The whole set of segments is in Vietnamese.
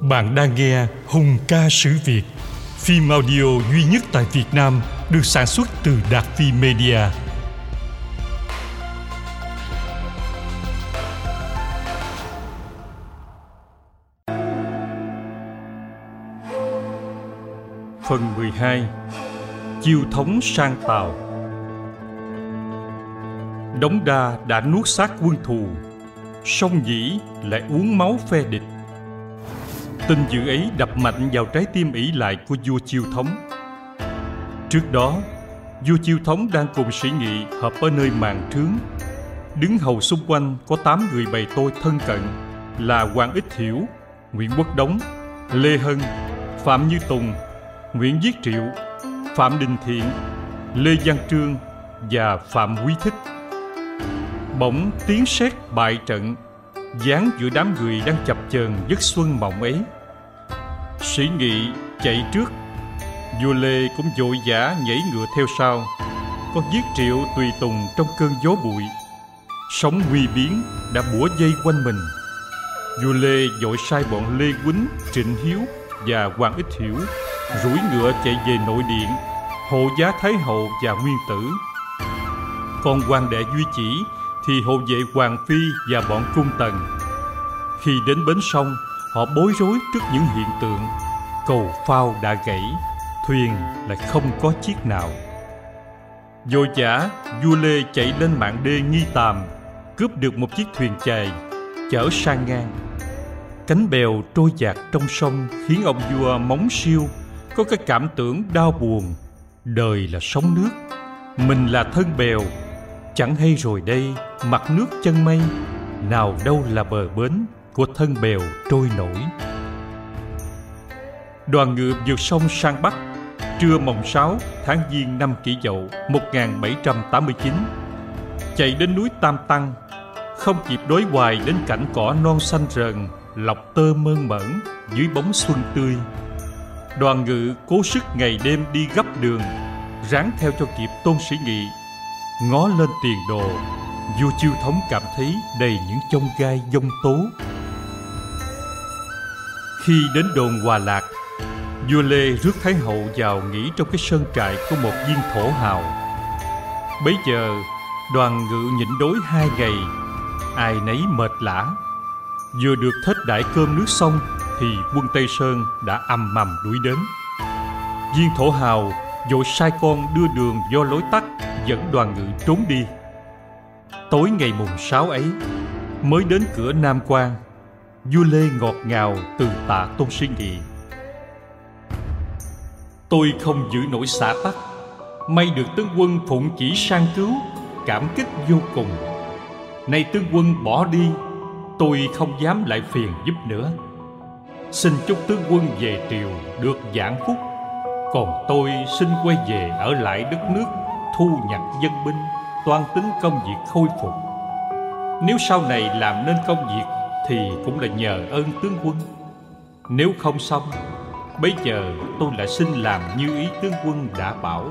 Bạn đang nghe Hùng ca sử Việt, phim audio duy nhất tại Việt Nam được sản xuất từ Đạt Phi Media. Phần 12 Chiêu thống sang Tàu. Đống đa đã nuốt xác quân thù Song dĩ lại uống máu phe địch. Tin dữ ấy đập mạnh vào trái tim ỷ lại của vua Chiêu Thống. Trước đó, vua Chiêu Thống đang cùng sĩ nghị hợp ở nơi màn trướng. Đứng hầu xung quanh có tám người bày tôi thân cận là Hoàng Ích Hiểu, Nguyễn Quốc Đống, Lê Hân, Phạm Như Tùng, Nguyễn Viết Triệu, Phạm Đình Thiện, Lê Văn Trương và Phạm Quý Thích. Bỗng tiếng sét bại trận dán giữa đám người đang chập chờn giấc xuân mộng ấy sĩ nghị chạy trước. Vua lê cũng vội vã nhảy ngựa theo sau. Con giết triệu tùy tùng trong cơn gió bụi. Sóng nguy biến đã bủa dây quanh mình. Vua lê vội sai bọn lê quýnh, trịnh hiếu và hoàng ích hiểu rủi ngựa chạy về nội điện, hộ giá thái hậu và nguyên tử. Còn hoàng đệ duy chỉ thì hộ vệ hoàng phi và bọn cung tần. Khi đến bến sông họ bối rối trước những hiện tượng. Cầu phao đã gãy, thuyền lại không có chiếc nào. Vội giả vua lê chạy lên mạng đê nghi tàm, cướp được một chiếc thuyền chài, chở sang ngang. Cánh bèo trôi dạt trong sông khiến ông vua móng siêu, có cái cảm tưởng đau buồn. Đời là sóng nước, mình là thân bèo. Chẳng hay rồi đây, mặt nước chân mây, nào đâu là bờ bến của thân bèo trôi nổi. Đoàn ngựa vượt sông sang Bắc, trưa mồng 6 tháng Giêng năm Kỷ Dậu 1789 chạy đến núi Tam Tăng, không kịp đối hoài đến cảnh cỏ non xanh rờn, lọc tơ mơn mởn dưới bóng xuân tươi. Đoàn ngự cố sức ngày đêm đi gấp đường, ráng theo cho kịp tôn sĩ nghị. Ngó lên tiền đồ, vua chiêu thống cảm thấy đầy những chông gai dông tố khi đến đồn Hòa Lạc, vua Lê rước Thái hậu vào nghỉ trong cái sân trại của một viên thổ hào. Bấy giờ, đoàn ngự nhịn đối hai ngày, ai nấy mệt lã. Vừa được thết đại cơm nước xong, thì quân Tây Sơn đã âm mầm đuổi đến. Viên thổ hào vội sai con đưa đường do lối tắt dẫn đoàn ngự trốn đi. Tối ngày mùng sáu ấy, mới đến cửa Nam Quan, vua lê ngọt ngào từ tạ tôn sinh nghị. Tôi không giữ nổi xã tắc may được tướng quân phụng chỉ sang cứu, cảm kích vô cùng. Nay tướng quân bỏ đi, tôi không dám lại phiền giúp nữa. Xin chúc tướng quân về triều được giảng phúc, còn tôi xin quay về ở lại đất nước, thu nhặt dân binh, toan tính công việc khôi phục. Nếu sau này làm nên công việc thì cũng là nhờ ơn tướng quân. Nếu không xong bây giờ tôi lại xin làm như ý tướng quân đã bảo.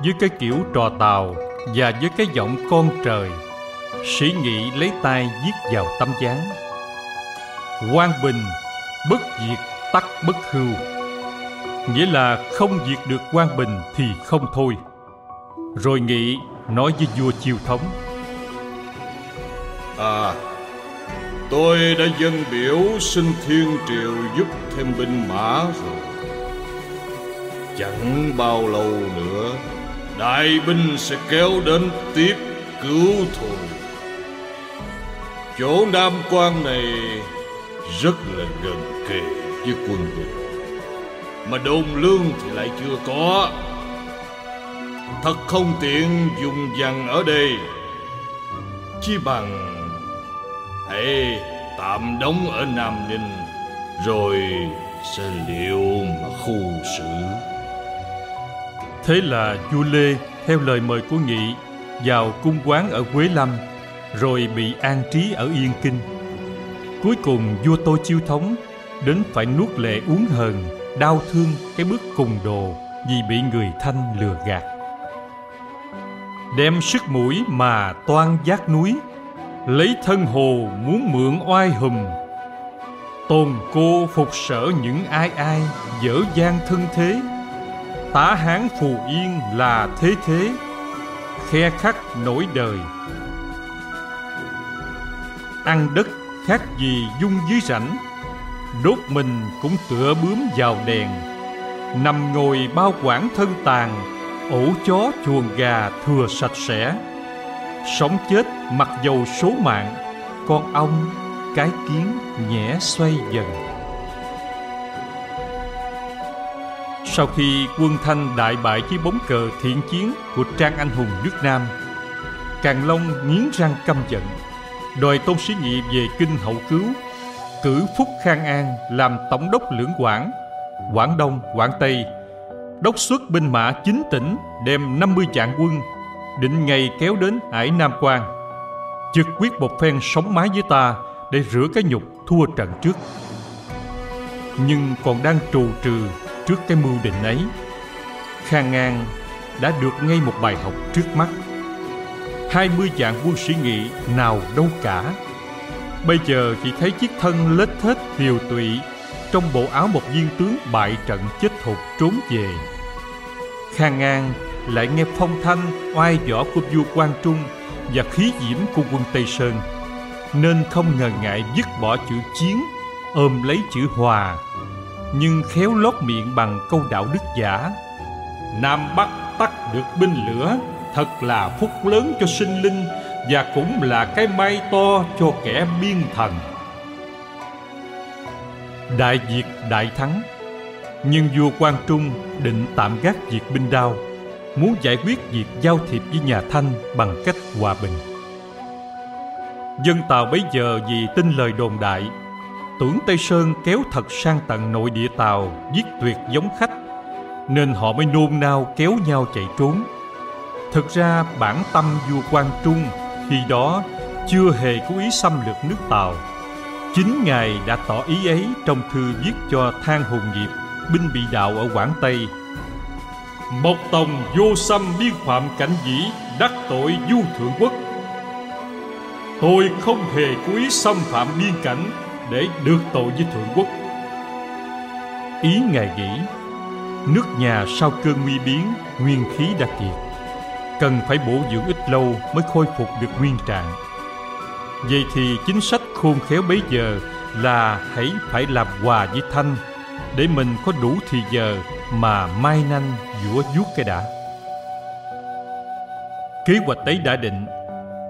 Với cái kiểu trò tàu và với cái giọng con trời sĩ nghị lấy tay viết vào tấm gián, quan bình bất diệt tắc bất hưu. Nghĩa là không diệt được quan bình thì không thôi. Rồi nghị nói với vua chiêu thống. À Tôi đã dân biểu xin thiên triều giúp thêm binh mã rồi. Chẳng bao lâu nữa, Đại binh sẽ kéo đến tiếp cứu thôi. Chỗ Nam quan này rất là gần kề với quân địch. Mà đồn lương thì lại chưa có. Thật không tiện dùng dằn ở đây. Chi bằng hãy tạm đóng ở Nam Ninh Rồi sẽ liệu mà khu xử Thế là vua Lê theo lời mời của Nghị vào cung quán ở Quế Lâm rồi bị an trí ở Yên Kinh. Cuối cùng vua Tô Chiêu Thống đến phải nuốt lệ uống hờn, đau thương cái bước cùng đồ vì bị người Thanh lừa gạt. Đem sức mũi mà toan giác núi lấy thân hồ muốn mượn oai hùm. Tôn cô phục sở những ai ai, Dở dang thân thế. Tá hán phù yên là thế thế. Khe khắc nổi đời. Ăn đất khác gì dung dưới rảnh Đốt mình cũng tựa bướm vào đèn. Nằm ngồi bao quản thân tàn, Ổ chó chuồng gà thừa sạch sẽ. Sống chết mặc dầu số mạng Con ong cái kiến nhẹ xoay dần. Sau khi quân Thanh đại bại dưới bóng cờ thiện chiến của Trang Anh Hùng nước Nam Càng Long nghiến răng căm giận Đòi Tôn Sĩ Nghị về kinh hậu cứu Cử Phúc Khang An làm tổng đốc lưỡng quảng Quảng Đông, Quảng Tây Đốc xuất binh mã chính tỉnh đem 50 vạn quân Định ngày kéo đến Hải Nam Quan Chực quyết một phen sống mái với ta để rửa cái nhục thua trận trước. Nhưng còn đang trù trừ trước cái mưu định ấy, Khang Ngang đã được ngay một bài học trước mắt. Hai mươi vạn quân sĩ nghị nào đâu cả. Bây giờ chỉ thấy chiếc thân lết thết tiều tụy trong bộ áo một viên tướng bại trận chết thục trốn về. Khang Ngang lại nghe phong thanh, oai võ của vua Quang Trung và khí diễm của quân Tây Sơn. Nên không ngần ngại dứt bỏ chữ chiến, ôm lấy chữ hòa, nhưng khéo lót miệng bằng câu đạo đức giả. Nam bắc tắt được binh lửa, thật là phúc lớn cho sinh linh và cũng là cái may to cho kẻ biên thần đại việt đại thắng, nhưng vua quang trung định tạm gác việc binh đao muốn giải quyết việc giao thiệp với nhà thanh bằng cách hòa bình. Dân Tàu bấy giờ vì tin lời đồn đại, Tưởng Tây Sơn kéo thật sang tận nội địa Tàu Giết tuyệt giống khách, Nên họ mới nôn nao kéo nhau chạy trốn. Thực ra bản tâm vua Quang Trung Khi đó chưa hề có ý xâm lược nước Tàu. Chính Ngài đã tỏ ý ấy trong thư viết cho Thang Hùng Nghiệp, Binh bị đạo ở Quảng Tây. Mộc Tòng vô xâm biên phạm cảnh dĩ Đắc tội du thượng quốc Tôi không hề cố ý xâm phạm biên cảnh để được tội với Thượng Quốc. Ý Ngài nghĩ, nước nhà sau cơn nguy biến, nguyên khí đã kiệt. Cần phải bổ dưỡng ít lâu mới khôi phục được nguyên trạng. Vậy thì chính sách khôn khéo bấy giờ là hãy phải làm hòa với Thanh để mình có đủ thì giờ mà mai nanh giũa vuốt cái đã. Kế hoạch ấy đã định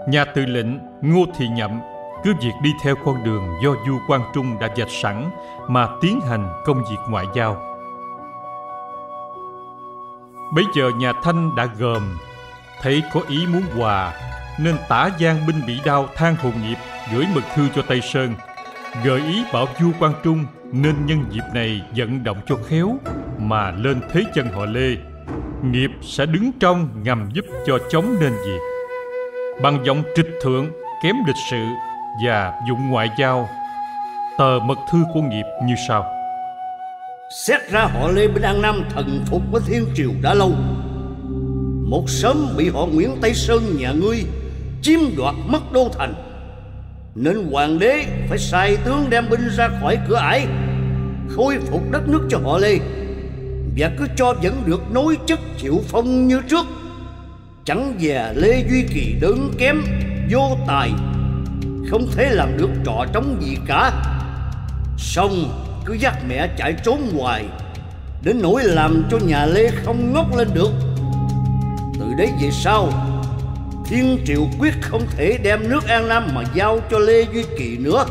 Nhà tư lệnh Ngô Thị Nhậm cứ việc đi theo con đường do Du Quang Trung đã dạch sẵn mà tiến hành công việc ngoại giao. Bây giờ nhà Thanh đã gồm, thấy có ý muốn hòa, nên tả giang binh bị đao than hùng nghiệp gửi mật thư cho Tây Sơn, gợi ý bảo vua Quang Trung nên nhân dịp này vận động cho khéo mà lên thế chân họ Lê. Nghiệp sẽ đứng trong ngầm giúp cho chống nên việc. Bằng giọng trịch thượng, kém lịch sự và dụng ngoại giao, tờ mật thư của nghiệp như sau. Xét ra họ lê bên an nam thần phục với thiên triều đã lâu. Một sớm bị họ nguyễn tây sơn nhà ngươi chiếm đoạt mất đô thành nên hoàng đế phải sai tướng đem binh ra khỏi cửa ải, khôi phục đất nước cho họ lê và cứ cho vẫn được nối chức chịu phong như trước. Chẳng già Lê Duy Kỳ đơn kém, Vô tài, Không thể làm được trò trống gì cả. Xong, cứ dắt mẹ chạy trốn hoài, Đến nỗi làm cho nhà Lê không ngóc lên được. Từ đấy về sau Thiên Triệu quyết không thể đem nước An Nam mà giao cho Lê Duy Kỳ nữa.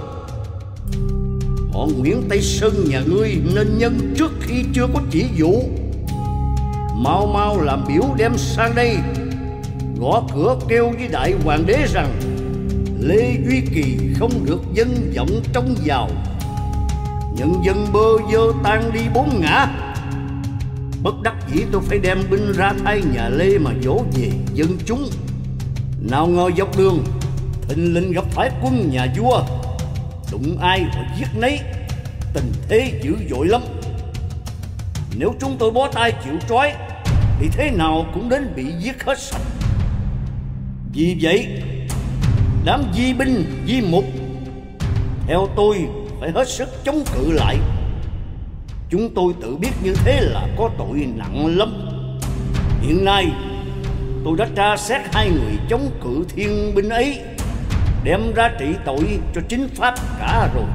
Họ Nguyễn Tây Sơn nhà ngươi nên nhân trước khi chưa có chỉ dụ. Mau mau làm biểu đem sang đây, gõ cửa kêu với đại hoàng đế rằng, Lê Duy Kỳ không được dân vọng trong giàu. Nhân dân bơ vơ tan đi bốn ngã. Bất đắc dĩ tôi phải đem binh ra thay nhà Lê mà dỗ về dân chúng. Nào ngờ dọc đường Thình lình gặp phải quân nhà vua. Đụng ai họ giết nấy Tình thế dữ dội lắm. Nếu chúng tôi bó tay chịu trói Thì thế nào cũng đến bị giết hết sạch. Vì vậy Đám di binh, di mục Theo tôi phải hết sức chống cự lại. Chúng tôi tự biết như thế là có tội nặng lắm. Hiện nay tôi đã tra xét hai người chống cự thiên binh ấy, Đem ra trị tội cho chính pháp cả rồi.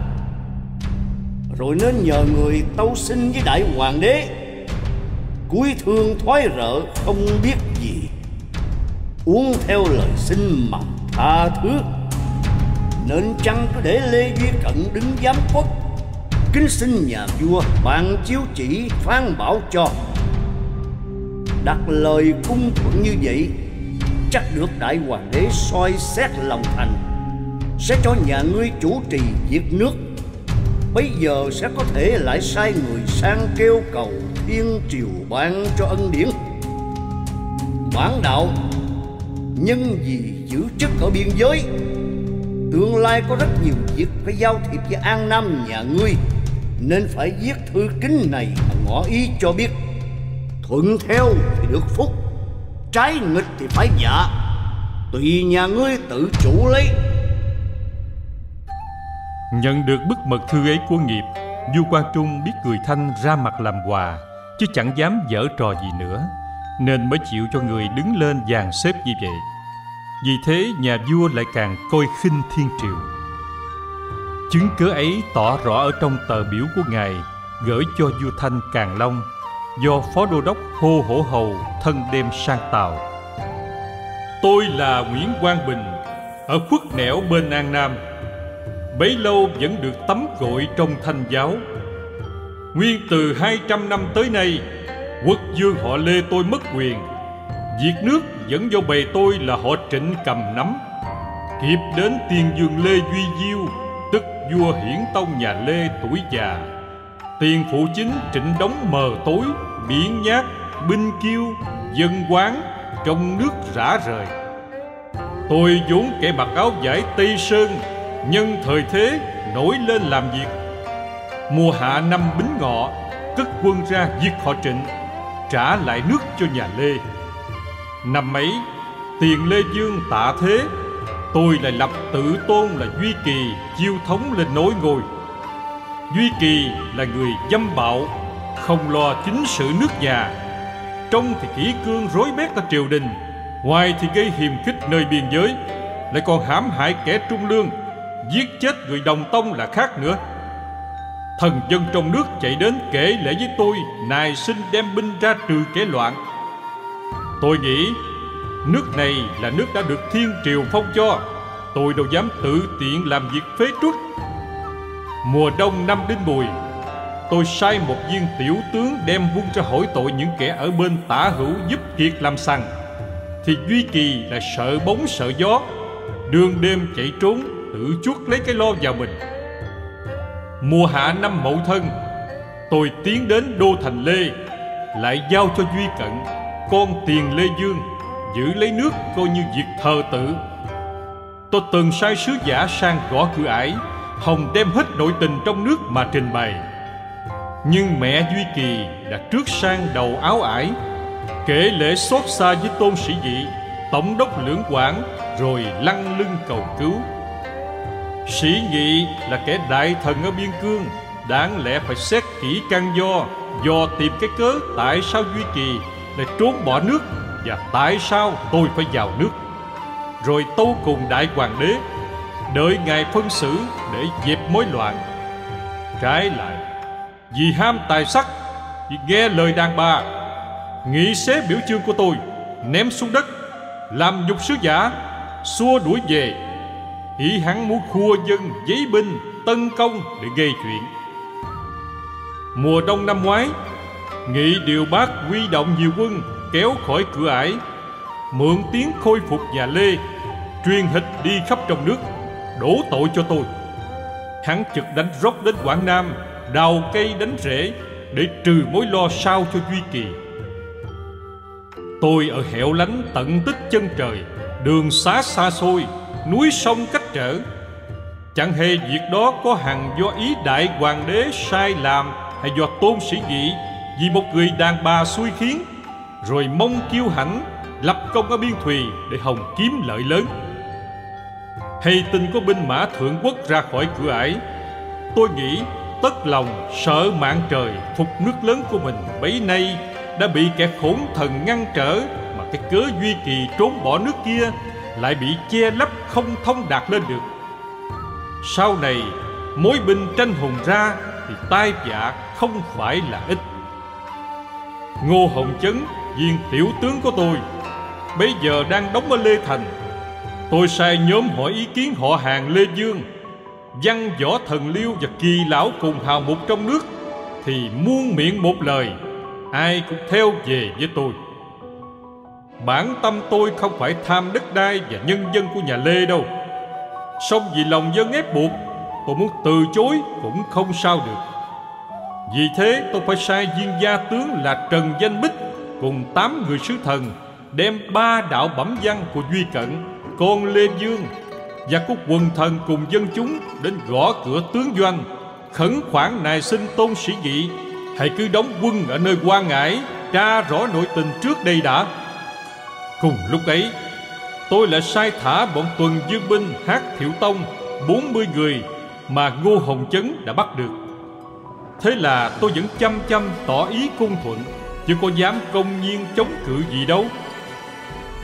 Rồi nên nhờ người tâu xin với đại hoàng đế. Cuối thương thoái rợ không biết gì. Uống theo lời xin mà tha thứ. Nên chăng cứ để Lê Duy Cận đứng giám quốc? Kính xin nhà vua ban chiếu chỉ phán bảo cho. Đặt lời cung thuận như vậy, Chắc được đại hoàng đế soi xét lòng thành, Sẽ cho nhà ngươi chủ trì việc nước. Bây giờ sẽ có thể lại sai người sang kêu cầu thiên triều ban cho ân điển. Bản đạo, Nhân vì giữ chức ở biên giới, Tương lai có rất nhiều việc phải giao thiệp với An Nam nhà ngươi, Nên phải viết thư kính này mà ngỏ ý cho biết. Thuận theo thì được phúc. Trái nghịch thì phải dạ Tùy nhà ngươi tự chủ lấy. Nhận được bức mật thư ấy của nghiệp Du Quang Trung biết người Thanh ra mặt làm quà, Chứ chẳng dám dở trò gì nữa, Nên mới chịu cho người đứng lên dàn xếp như vậy. Vì thế nhà vua lại càng coi khinh thiên triều. Chứng cớ ấy tỏ rõ ở trong tờ biểu của ngài, Gửi cho vua Thanh Càng Long. Do phó đô đốc Hô Hổ Hầu thân đem sang Tàu. Tôi là Nguyễn Quang Bình, Ở khuất nẻo bên An Nam. Bấy lâu vẫn được tắm gội trong thanh giáo. Nguyên từ 200 năm tới nay, Quốc dương họ Lê tôi mất quyền. Diệt nước vẫn do bề tôi là họ trịnh cầm nắm. Kịp đến tiền dương Lê Duy Diêu, Tức vua hiển tông nhà Lê tuổi già. Tiền phụ chính trịnh đóng mờ tối Biển nhát, binh kiêu, dân quán Trong nước rã rời. Tôi vốn kẻ mặc áo giải Tây Sơn Nhân thời thế nổi lên làm việc. Mùa hạ năm Bính Ngọ Cất quân ra diệt họ trịnh Trả lại nước cho nhà Lê. Năm ấy Tiền Lê Dương tạ thế Tôi lại lập tự tôn là Duy Kỳ Chiêu thống lên nối ngôi. Duy Kỳ là người dâm bạo, Không lo chính sự nước nhà. Trong thì kỹ cương rối bét ở triều đình, Ngoài thì gây hiềm khích nơi biên giới, Lại còn hãm hại kẻ trung lương, Giết chết người đồng tông là khác nữa. Thần dân trong nước chạy đến kể lễ với tôi, Nài xin đem binh ra trừ kẻ loạn. Tôi nghĩ, Nước này là nước đã được thiên triều phong cho, Tôi đâu dám tự tiện làm việc phế truất. Mùa đông năm đinh mùi, Tôi sai một viên tiểu tướng đem quân ra hỏi tội những kẻ ở bên tả hữu giúp kiệt làm sằng. Thì Duy Kỳ là sợ bóng sợ gió, Đường đêm chạy trốn, tự chuốt lấy cái lo vào mình. Mùa hạ năm Mậu Thân, Tôi tiến đến Đô Thành Lê, Lại giao cho Duy Cận, Con tiền Lê Dương, Giữ lấy nước coi như việc thờ tự. Tôi từng sai sứ giả sang gõ cửa ải Hồng đem hết nội tình trong nước mà trình bày. Nhưng mẹ Duy Kỳ đã trước sang đầu áo ải, Kể lễ xót xa với tôn sĩ dị, Tổng đốc lưỡng quản, Rồi lăn lưng cầu cứu. Sĩ nghị là kẻ đại thần ở biên cương, Đáng lẽ phải xét kỹ căn do Do tìm cái cớ tại sao Duy Kỳ lại trốn bỏ nước Và tại sao tôi phải vào nước. Rồi tâu cùng đại hoàng đế Đợi ngài phân xử để dẹp mối loạn. Trái lại, Vì ham tài sắc, Vì nghe lời đàn bà Nghị xé biểu chương của tôi, Ném xuống đất, Làm nhục sứ giả, Xua đuổi về. Ý hắn muốn khua dân giấy binh, Tân công để gây chuyện. Mùa đông năm ngoái, Nghị điều bác huy động nhiều quân Kéo khỏi cửa ải, Mượn tiếng khôi phục nhà Lê, Truyền hịch đi khắp trong nước. Đổ tội cho tôi. Hắn trực đánh rốc đến Quảng Nam, Đào cây đánh rễ Để trừ mối lo sao cho Duy Kỳ. Tôi ở hẻo lánh tận tích chân trời, Đường xá xa xôi, núi sông cách trở. Chẳng hề việc đó có hằng do ý đại hoàng đế sai làm hay do tôn sĩ nghị vì một người đàn bà xui khiến, rồi mong kiêu hãnh, lập công ở biên thùy để hồng kiếm lợi lớn hay tin có binh mã thượng quốc ra khỏi cửa ải? Tôi nghĩ tất lòng sợ mạng trời phục nước lớn của mình bấy nay đã bị kẻ khốn thần ngăn trở mà cái cớ duy kỳ trốn bỏ nước kia lại bị che lấp không thông đạt lên được. Sau này, mối binh tranh hùng ra thì tai vạ không phải là ít. Ngô hồng chấn, viên tiểu tướng của tôi bây giờ đang đóng ở lê thành tôi sai nhóm hỏi ý kiến họ hàng lê dương, văn võ thần liêu và kỳ lão cùng hào mục trong nước, thì muôn miệng một lời, ai cũng theo về với tôi. Bản tâm tôi không phải tham đất đai và nhân dân của nhà lê đâu. Song vì lòng dân ép buộc, tôi muốn từ chối cũng không sao được. Vì thế tôi phải sai viên gia tướng là trần danh bích cùng tám người sứ thần đem ba đạo bẩm văn của duy cận con lê dương và có quần thần cùng dân chúng đến gõ cửa tướng doanh, khẩn khoản nài xin tôn sĩ nghị hãy cứ đóng quân ở nơi quan ngãi, tra rõ nội tình trước đây đã. Cùng lúc ấy, tôi lại sai thả bọn tuần dương binh hát thiệu tông 40 người mà ngô hồng chấn đã bắt được. Thế là tôi vẫn chăm chăm tỏ ý cung thuận, chứ có dám công nhiên chống cự gì đâu.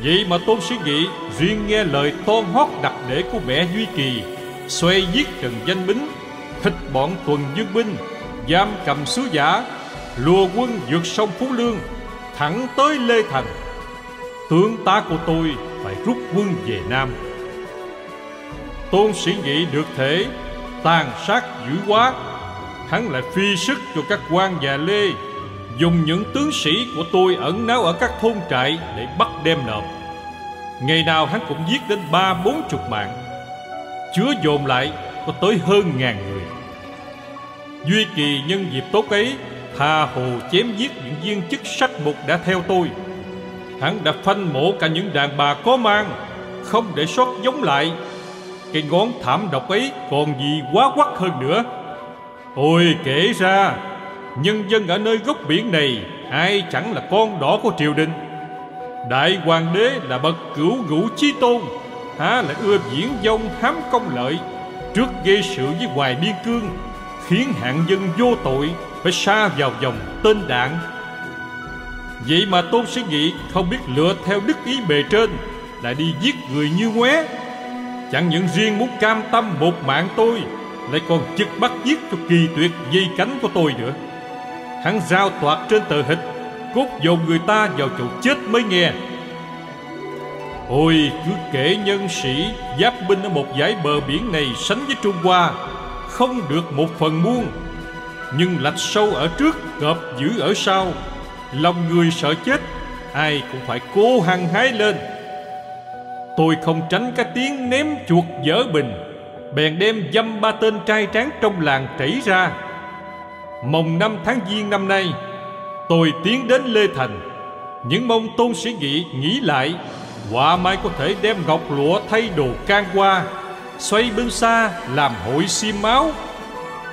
Vậy mà Tôn Sĩ Nghị riêng nghe lời tôn hót đặc để của mẹ Duy Kỳ, Xoay giết Trần Danh Bính Thịt bọn tuần dương binh, Giam cầm sứ giả, Lùa quân vượt sông Phú Lương, Thẳng tới Lê Thành. Tướng tá của tôi phải rút quân về Nam. Tôn Sĩ Nghị được thể tàn sát dữ quá, Hắn lại phi sức cho các quan già Lê dùng những tướng sĩ của tôi ẩn náu ở các thôn trại để bắt đem nộp. Ngày nào hắn cũng giết đến ba, bốn chục mạng. Chứa dồn lại có tới hơn ngàn người. Duy kỳ nhân dịp tốt ấy, tha hồ chém giết những viên chức sách mục đã theo tôi. Hắn đã phanh mổ cả những đàn bà có mang, không để sót giống lại. Cái ngón thảm độc ấy còn gì quá quắc hơn nữa. Ôi, kể ra nhân dân ở nơi gốc biển này, ai chẳng là con đỏ của triều đình. Đại hoàng đế là bậc cửu ngũ chí tôn, há lại ưa diễn dông hám công lợi, trước gây sự với hoài biên cương, khiến hạng dân vô tội phải xa vào vòng tên đạn vậy mà tôn sĩ nghị không biết lựa theo đức ý bề trên, lại đi giết người như ngoé. Chẳng những riêng muốn cam tâm một mạng tôi, lại còn chực bắt giết cho kỳ tuyệt dây cánh của tôi nữa. Hắn giao toạt trên tờ hịch Cốt dồn người ta vào chỗ chết mới nghe. Ôi, cứ kể nhân sĩ Giáp binh ở một dải bờ biển này Sánh với Trung Hoa, Không được một phần muôn. Nhưng lạch sâu ở trước, Cọp giữ ở sau. Lòng người sợ chết, Ai cũng phải cố hăng hái lên. Tôi không tránh cái tiếng ném chuột dở bình, Bèn đem dăm ba tên trai tráng trong làng chảy ra. Mồng năm tháng Giêng năm nay, Tôi tiến đến Lê Thành. Những mong tôn sĩ nghị nghĩ lại quả mai có thể đem ngọc lụa thay đồ can qua Xoay bên xa làm hội xiêm máu.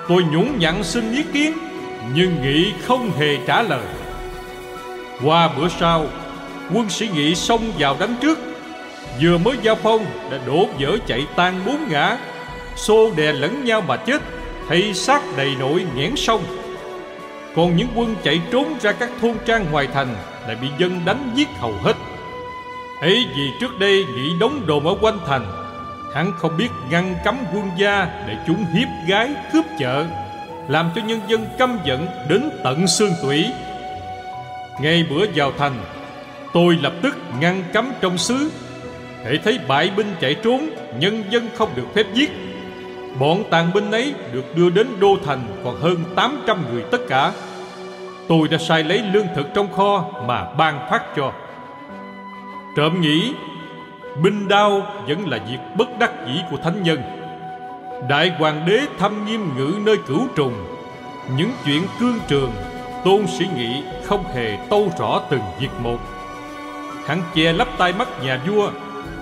Tôi nhũng nhặn xin ý kiến, Nhưng nghị không hề trả lời. Qua bữa sau, Quân sĩ nghị xông vào đánh trước. Vừa mới giao phong, Đã đổ vỡ chạy tan bốn ngã, Xô đè lẫn nhau mà chết. Thay xác đầy nội nghẽn sông. Còn những quân chạy trốn ra các thôn trang ngoài thành Lại bị dân đánh giết hầu hết. Ấy vì trước đây nghĩ đóng đồn ở quanh thành Hắn không biết ngăn cấm quân gia Để chúng hiếp gái cướp chợ Làm cho nhân dân căm giận đến tận xương tủy. Ngay bữa vào thành, Tôi lập tức ngăn cấm trong xứ. Hễ thấy bại binh chạy trốn, Nhân dân không được phép giết. Bọn tàn binh ấy được đưa đến Đô Thành còn hơn 800 người tất cả. Tôi đã sai lấy lương thực trong kho mà ban phát cho. Trộm nghĩ, Binh đao vẫn là việc bất đắc dĩ của thánh nhân. Đại hoàng đế thăm nghiêm ngữ nơi cửu trùng. Những chuyện cương trường, Tôn sĩ nghị không hề tâu rõ từng việc một. Hắn che lấp tai mắt nhà vua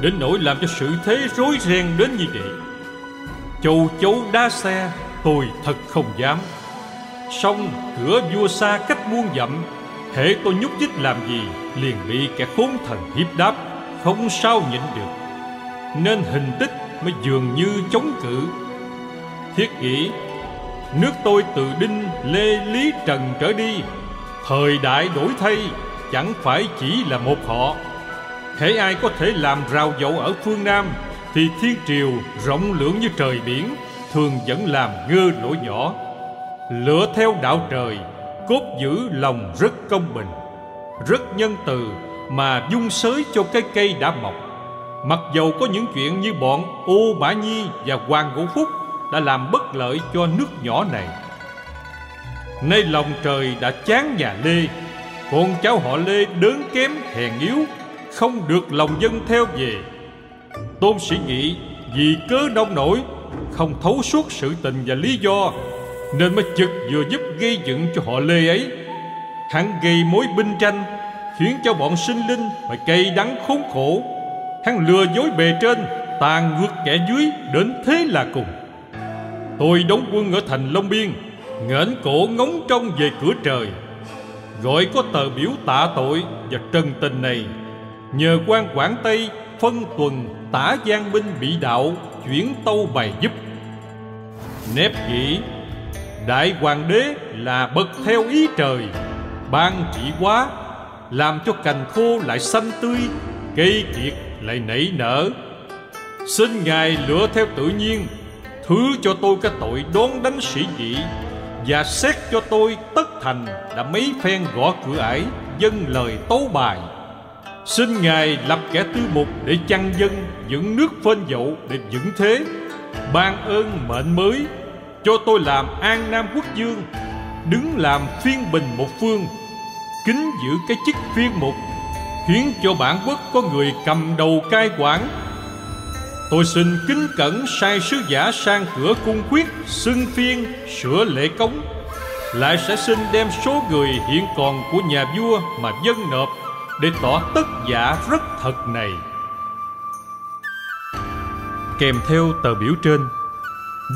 Đến nỗi làm cho sự thế rối ren đến như vậy. Châu chấu đá xe Tôi thật không dám. Xong cửa vua xa cách muôn dặm. Hệ tôi nhúc nhích làm gì Liền bị kẻ khốn thần hiếp đáp Không sao nhịn được. Nên hình tích mới dường như chống cự. Thiết nghĩ Nước tôi từ Đinh, Lê, Lý, Trần trở đi. Thời đại đổi thay Chẳng phải chỉ là một họ. Hễ ai có thể làm rào dậu ở phương Nam thì thiên triều rộng lưỡng như trời biển, Thường vẫn làm ngơ lỗ nhỏ. Lựa theo đạo trời, Cốt giữ lòng rất công bình. Rất nhân từ Mà dung sới cho cái cây đã mọc. Mặc dầu có những chuyện như bọn Ô Bả Nhi và Hoàng Ngũ Phúc Đã làm bất lợi cho nước nhỏ này. Nay lòng trời đã chán nhà Lê Con cháu họ Lê đớn kém hèn yếu, Không được lòng dân theo về. Tôn sĩ nghị vì cớ nông nổi, Không thấu suốt sự tình và lý do, Nên mới chực vừa giúp gây dựng cho họ Lê ấy. Hắn gây mối binh tranh, Khiến cho bọn sinh linh phải cay đắng khốn khổ. Hắn lừa dối bề trên, Tàn ngược kẻ dưới đến thế là cùng. Tôi đóng quân ở thành Long Biên ngẩng cổ ngóng trông về cửa trời. Gọi có tờ biểu tạ tội và trần tình này, Nhờ quan Quảng Tây phân tuần tả giang binh bị đạo Chuyển tâu bài giúp. Nép kỹ Đại hoàng đế là bậc theo ý trời, Ban trị quá, Làm cho cành khô lại xanh tươi, Cây kiệt lại nảy nở. Xin Ngài lựa theo tự nhiên, Thứ cho tôi cái tội đón đánh sĩ dị, Và xét cho tôi tất thành Đã mấy phen gõ cửa ải Dân lời tấu bài. Xin Ngài lập kẻ tư mục Để chăn dân Dựng nước phên dậu để vững thế. Ban ơn mệnh mới, Cho tôi làm an nam quốc dương, Đứng làm phiên bình một phương, Kính giữ cái chức phiên mục, khiến cho bản quốc có người cầm đầu cai quản. Tôi xin kính cẩn sai sứ giả sang cửa cung khuyết xưng phiên sửa lễ cống. Lại sẽ xin đem số người hiện còn của nhà vua mà dân nộp để tỏ tất giả rất thật này. Kèm theo tờ biểu trên,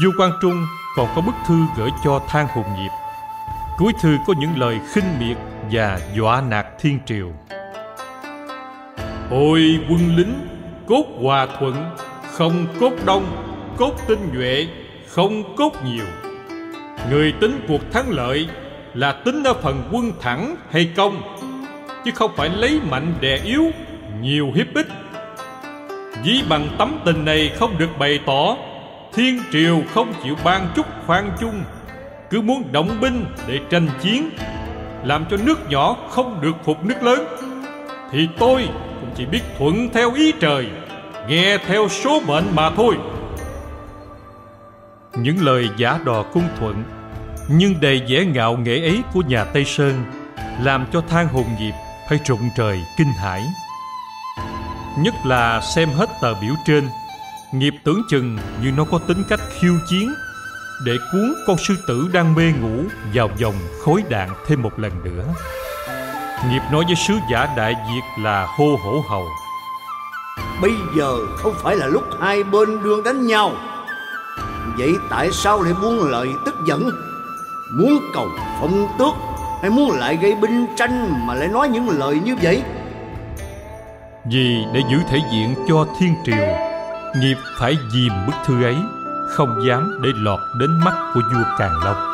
du quang trung còn có bức thư gửi cho thang hùng diệp cuối thư có những lời khinh miệt và dọa nạt thiên triều. Ôi quân lính, cốt hòa thuận, Không cốt đông, Cốt tinh nhuệ, Không cốt nhiều. Người tính cuộc thắng lợi Là tính ở phần quân thẳng hay công Chứ không phải lấy mạnh đè yếu, Nhiều hiếp ích Dĩ bằng tấm tình này không được bày tỏ, Thiên triều không chịu ban chút khoan chung. Cứ muốn động binh để tranh chiến, Làm cho nước nhỏ không được phục nước lớn. Thì tôi cũng chỉ biết thuận theo ý trời, nghe theo số mệnh mà thôi. Những lời giả đò cung thuận, nhưng đầy vẻ ngạo nghễ ấy của nhà tây sơn, làm cho thang hồn diệp phải rụng trời kinh hãi. Nhất là xem hết tờ biểu trên, nghiệp tưởng chừng như nó có tính cách khiêu chiến để cuốn con sư tử đang mê ngủ vào vòng khối đạn thêm một lần nữa. Nghiệp nói với sứ giả Đại Việt là hô hổ hầu. Bây giờ không phải là lúc hai bên đương đánh nhau. Vậy tại sao lại buông lời tức giận? Muốn cầu phong tước hay muốn lại gây binh tranh Mà lại nói những lời như vậy. Vì để giữ thể diện cho thiên triều, Nghiệp phải dìm bức thư ấy, Không dám để lọt đến mắt của vua Càn Long.